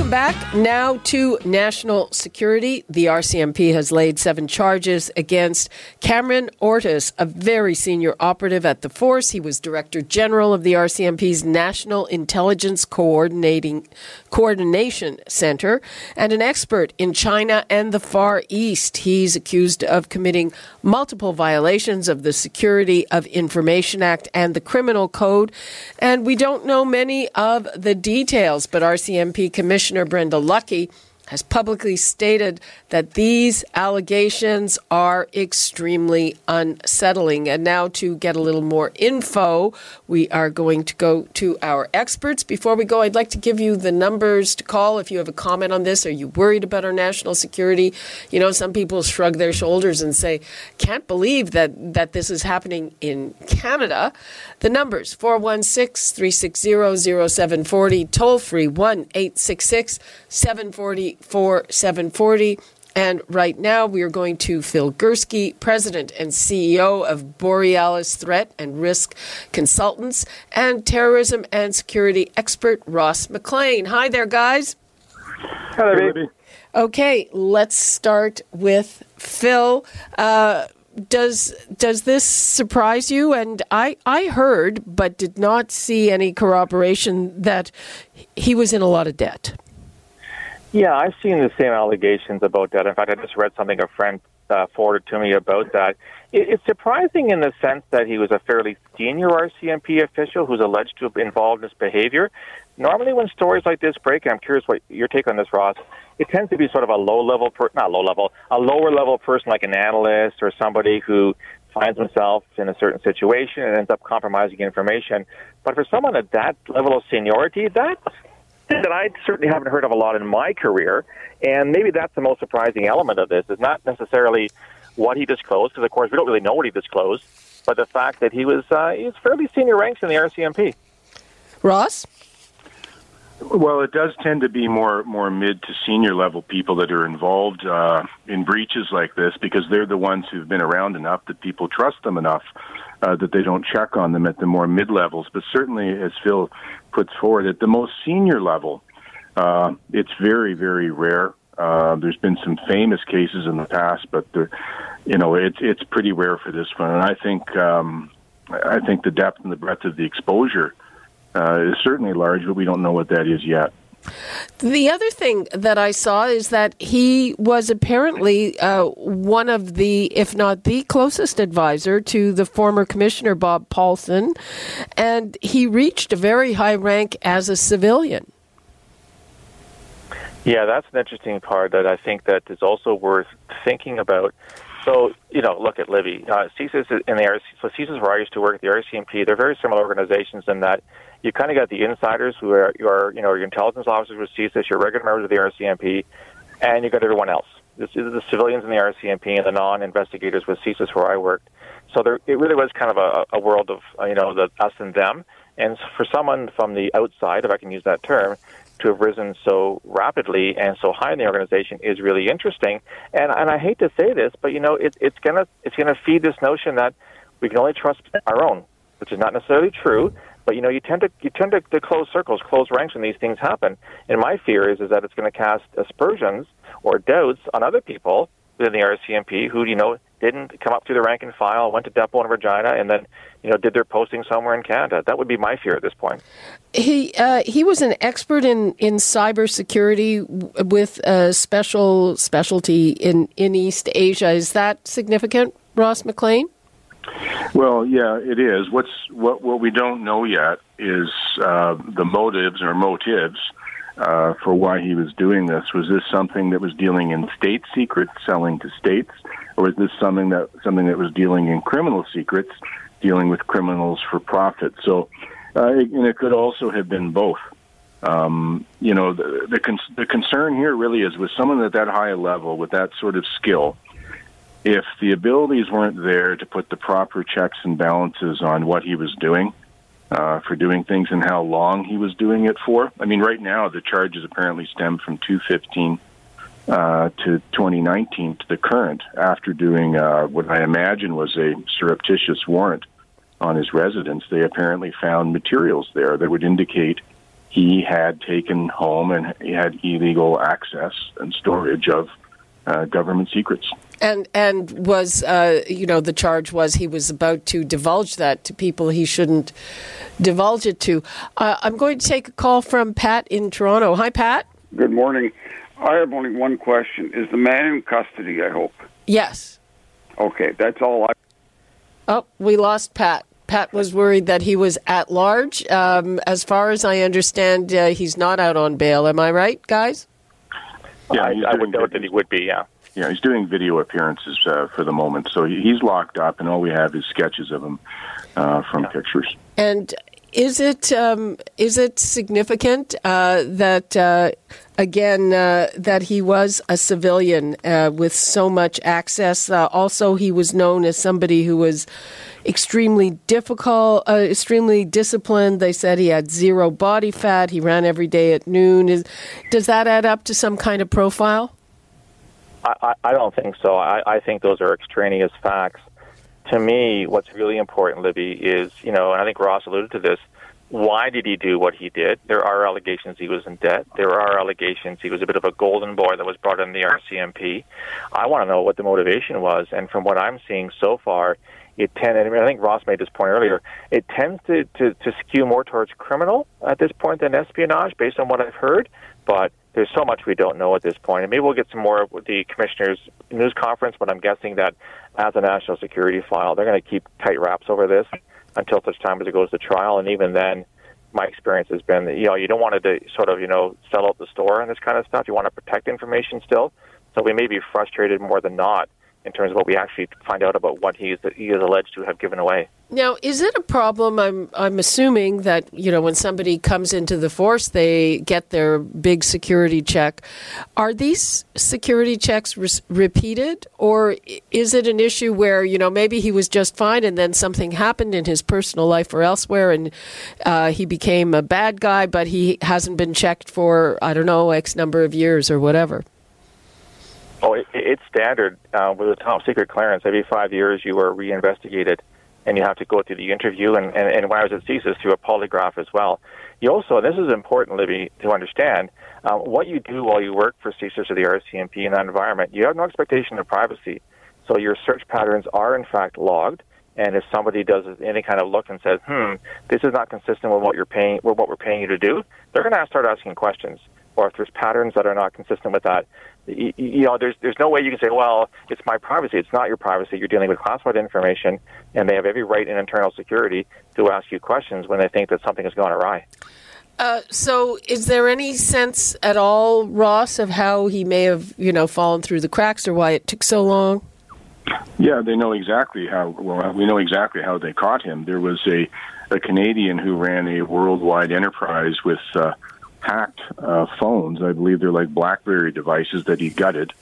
Welcome back. Now to national security. The RCMP has laid seven charges against Cameron Ortis, a very senior operative at the force. He was Director General of the RCMP's National Intelligence Coordinating Coordination Center and an expert in China and the Far East. He's accused of committing multiple violations of the Security of Information Act and the Criminal Code. And we don't know many of the details, but RCMP Commissioner Brenda Lucki has publicly stated that these allegations are extremely unsettling. And now, to get a little more info, we are going to go to our experts. Before we go, I'd like to give you the numbers to call if you have a comment on this. Are you worried about our national security? You know, some people shrug their shoulders and say, can't believe that, that this is happening in Canada. The numbers 416 360 0740, toll free 1 866 740 4740. And right now, we are going to Phil Gurski, President and CEO of Borealis Threat and Risk Consultants, and terrorism and security expert Ross McLean. Hi there, guys. Hello, Libby. Okay, let's start with Phil. Uh, does does this surprise you? And I I heard, but did not see any corroboration that he was in a lot of debt. Yeah, I've seen the same allegations about that. In fact, I just read something a friend uh, forwarded to me about that. It, it's surprising in the sense that he was a fairly senior RCMP official who's alleged to have been involved in this behavior. Normally, when stories like this break, and I'm curious what your take on this, Ross, it tends to be sort of a low level, per- not low level, a lower level person like an analyst or somebody who finds himself in a certain situation and ends up compromising information. But for someone at that level of seniority, that's that I certainly haven't heard of a lot in my career, and maybe that's the most surprising element of this is not necessarily what he disclosed, because of course we don't really know what he disclosed, but the fact that he was uh, he was fairly senior ranks in the RCMP. Ross. Well, it does tend to be more more mid to senior level people that are involved uh, in breaches like this because they're the ones who've been around enough that people trust them enough uh, that they don't check on them at the more mid levels. But certainly, as Phil puts forward, at the most senior level, uh, it's very very rare. Uh, there's been some famous cases in the past, but you know it's it's pretty rare for this one. And I think um, I think the depth and the breadth of the exposure uh, is certainly large, but we don't know what that is yet. The other thing that I saw is that he was apparently uh, one of the, if not the closest advisor to the former commissioner Bob Paulson, and he reached a very high rank as a civilian. Yeah, that's an interesting part that I think that is also worth thinking about. So, you know, look at Libby. Uh, CSIS and the RC, so CSIS where I used to work the RCMP, they're very similar organizations in that you kind of got the insiders who are your, you know, your intelligence officers with CSIS, your regular members of the RCMP, and you got everyone else. This is the civilians in the RCMP and the non-investigators with CSIS where I worked. So there, it really was kind of a, a world of, you know, the us and them. And for someone from the outside, if I can use that term, to have risen so rapidly and so high in the organization is really interesting. And and I hate to say this, but you know it, it's gonna it's gonna feed this notion that we can only trust our own, which is not necessarily true. But you know you tend to you tend to, to close circles, close ranks when these things happen. And my fear is is that it's going to cast aspersions or doubts on other people within the RCMP who you know didn't come up through the rank and file, went to Depot in Regina, and then you know did their posting somewhere in Canada. That would be my fear at this point. He uh, he was an expert in in cybersecurity with a special specialty in in East Asia. Is that significant, Ross McLean? Well, yeah, it is. What's what what we don't know yet is uh, the motives or motives uh, for why he was doing this. Was this something that was dealing in state secrets, selling to states, or was this something that something that was dealing in criminal secrets, dealing with criminals for profit? So, uh, and it could also have been both. Um, you know, the the, con- the concern here really is with someone at that high level with that sort of skill. If the abilities weren't there to put the proper checks and balances on what he was doing, uh, for doing things and how long he was doing it for. I mean, right now the charges apparently stem from 215 uh, to 2019 to the current after doing uh, what I imagine was a surreptitious warrant on his residence. They apparently found materials there that would indicate he had taken home and had illegal access and storage of uh, government secrets. And and was uh, you know the charge was he was about to divulge that to people he shouldn't divulge it to. Uh, I'm going to take a call from Pat in Toronto. Hi, Pat. Good morning. I have only one question. Is the man in custody? I hope. Yes. Okay, that's all. I. Oh, we lost Pat. Pat was worried that he was at large. Um, as far as I understand, uh, he's not out on bail. Am I right, guys? Yeah, I, I would doubt that he would be. Yeah. Yeah, he's doing video appearances uh, for the moment, so he's locked up, and all we have is sketches of him uh, from yeah. pictures. And is it um, is it significant uh, that uh, again uh, that he was a civilian uh, with so much access? also, he was known as somebody who was extremely difficult, extremely disciplined. They said he had zero body fat. He ran every day at noon. Is, does that add up to some kind of profile? I, I don't think so. I, I think those are extraneous facts. To me, what's really important, Libby, is, you know, and I think Ross alluded to this, why did he do what he did? There are allegations he was in debt. There are allegations he was a bit of a golden boy that was brought in the RCMP. I want to know what the motivation was. And from what I'm seeing so far, it tends, I, mean, I think Ross made this point earlier, it tends to, to, to skew more towards criminal at this point than espionage, based on what I've heard. But there's so much we don't know at this point, and maybe we'll get some more with the commissioner's news conference. But I'm guessing that as a national security file, they're going to keep tight wraps over this until such time as it goes to trial, and even then. My experience has been that you know you don't want to sort of you know sell out the store and this kind of stuff. You want to protect information still, so we may be frustrated more than not in terms of what we actually find out about what he is, he is alleged to have given away. Now, is it a problem? I'm I'm assuming that you know when somebody comes into the force, they get their big security check. Are these security checks re- repeated, or is it an issue where you know maybe he was just fine and then something happened in his personal life or elsewhere, and uh, he became a bad guy, but he hasn't been checked for I don't know x number of years or whatever? Oh, it, it's standard uh, with a top secret clearance. Every five years, you are reinvestigated, and you have to go through the interview. And, and, and when I was at CSIS, through a polygraph as well. You also, and this is important, Libby, to understand, uh, what you do while you work for CSIS or the RCMP in that environment, you have no expectation of privacy. So your search patterns are in fact logged. And if somebody does any kind of look and says, "Hmm, this is not consistent with what you're paying, with what we're paying you to do," they're going to start asking questions. Or if there's patterns that are not consistent with that, you, you know, there's there's no way you can say, well, it's my privacy. It's not your privacy. You're dealing with classified information, and they have every right in internal security to ask you questions when they think that something has gone awry. Uh, so, is there any sense at all, Ross, of how he may have, you know, fallen through the cracks, or why it took so long? Yeah, they know exactly how. Well, we know exactly how they caught him. There was a a Canadian who ran a worldwide enterprise with. Uh, hacked uh, phones. I believe they're like BlackBerry devices that he gutted,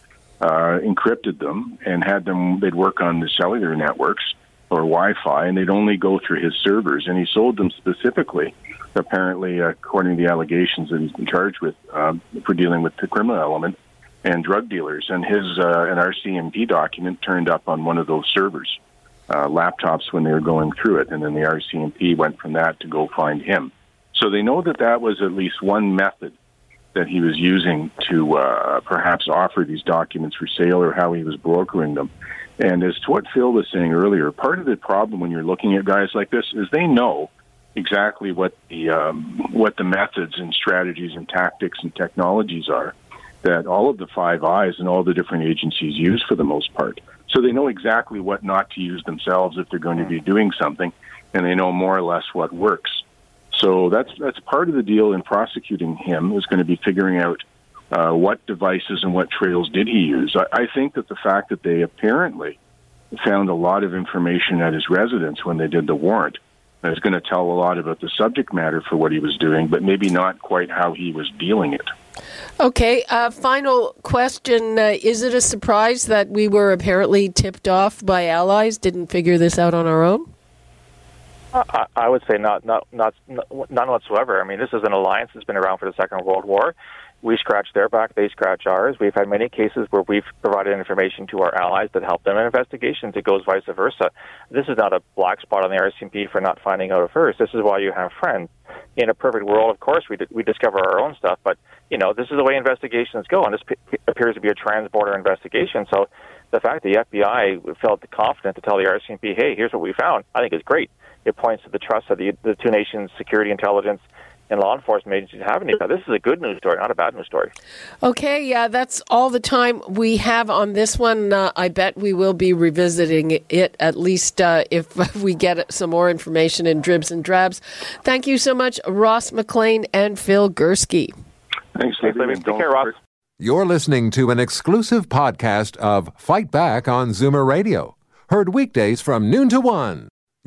uh, encrypted them, and had them. They'd work on the cellular networks or Wi-Fi, and they'd only go through his servers. And he sold them specifically, apparently, according to the allegations that he's been charged with um, for dealing with the criminal element and drug dealers. And his uh, an RCMP document turned up on one of those servers. Uh, laptops when they were going through it, and then the RCMP went from that to go find him. So they know that that was at least one method that he was using to uh, perhaps offer these documents for sale or how he was brokering them. And as to what Phil was saying earlier, part of the problem when you're looking at guys like this is they know exactly what the um, what the methods and strategies and tactics and technologies are that all of the Five Eyes and all the different agencies use for the most part. So they know exactly what not to use themselves if they're going to be doing something, and they know more or less what works. So that's that's part of the deal in prosecuting him is going to be figuring out uh, what devices and what trails did he use. I, I think that the fact that they apparently found a lot of information at his residence when they did the warrant is going to tell a lot about the subject matter for what he was doing, but maybe not quite how he was dealing it. Okay, uh, final question. Uh, is it a surprise that we were apparently tipped off by allies, didn't figure this out on our own? I, I would say not, not, not, none whatsoever. I mean, this is an alliance that's been around for the Second World War. We scratch their back, they scratch ours. We've had many cases where we've provided information to our allies that help them in investigations. It goes vice versa. This is not a black spot on the RCMP for not finding out first. This is why you have friends. In a perfect world, of course, we, d- we discover our own stuff, but you know this is the way investigations go, and this p- appears to be a trans-border investigation. So the fact that the FBI felt confident to tell the RCMP, "Hey, here's what we found," I think is great. It points to the trust of the, the two nations' security intelligence and law enforcement agencies have in each other. This is a good news story, not a bad news story. Okay, yeah, that's all the time we have on this one. Uh, I bet we will be revisiting it at least uh, if we get some more information in dribs and drabs. Thank you so much, Ross McLean and Phil Gurski. Thanks, Libby. Take care, Ross. You're listening to an exclusive podcast of Fight Back on Zoomer Radio, heard weekdays from noon to one.